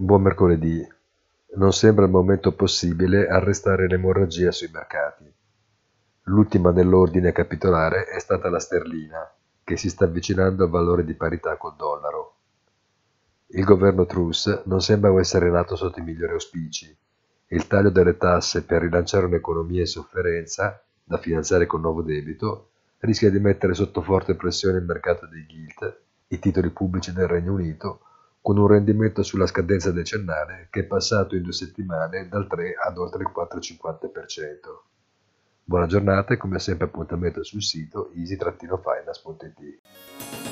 Buon mercoledì. Non sembra al momento possibile arrestare l'emorragia sui mercati. L'ultima nell'ordine capitolare è stata la sterlina, che si sta avvicinando al valore di parità col dollaro. Il governo Truss non sembra essere nato sotto i migliori auspici il taglio delle tasse per rilanciare un'economia in sofferenza, da finanziare con nuovo debito, rischia di mettere sotto forte pressione il mercato dei gilt, i titoli pubblici del Regno Unito, con un rendimento sulla scadenza decennale che è passato in due settimane dal 3 ad oltre il 4,50%. Buona giornata e come sempre appuntamento sul sito easy-finance.it.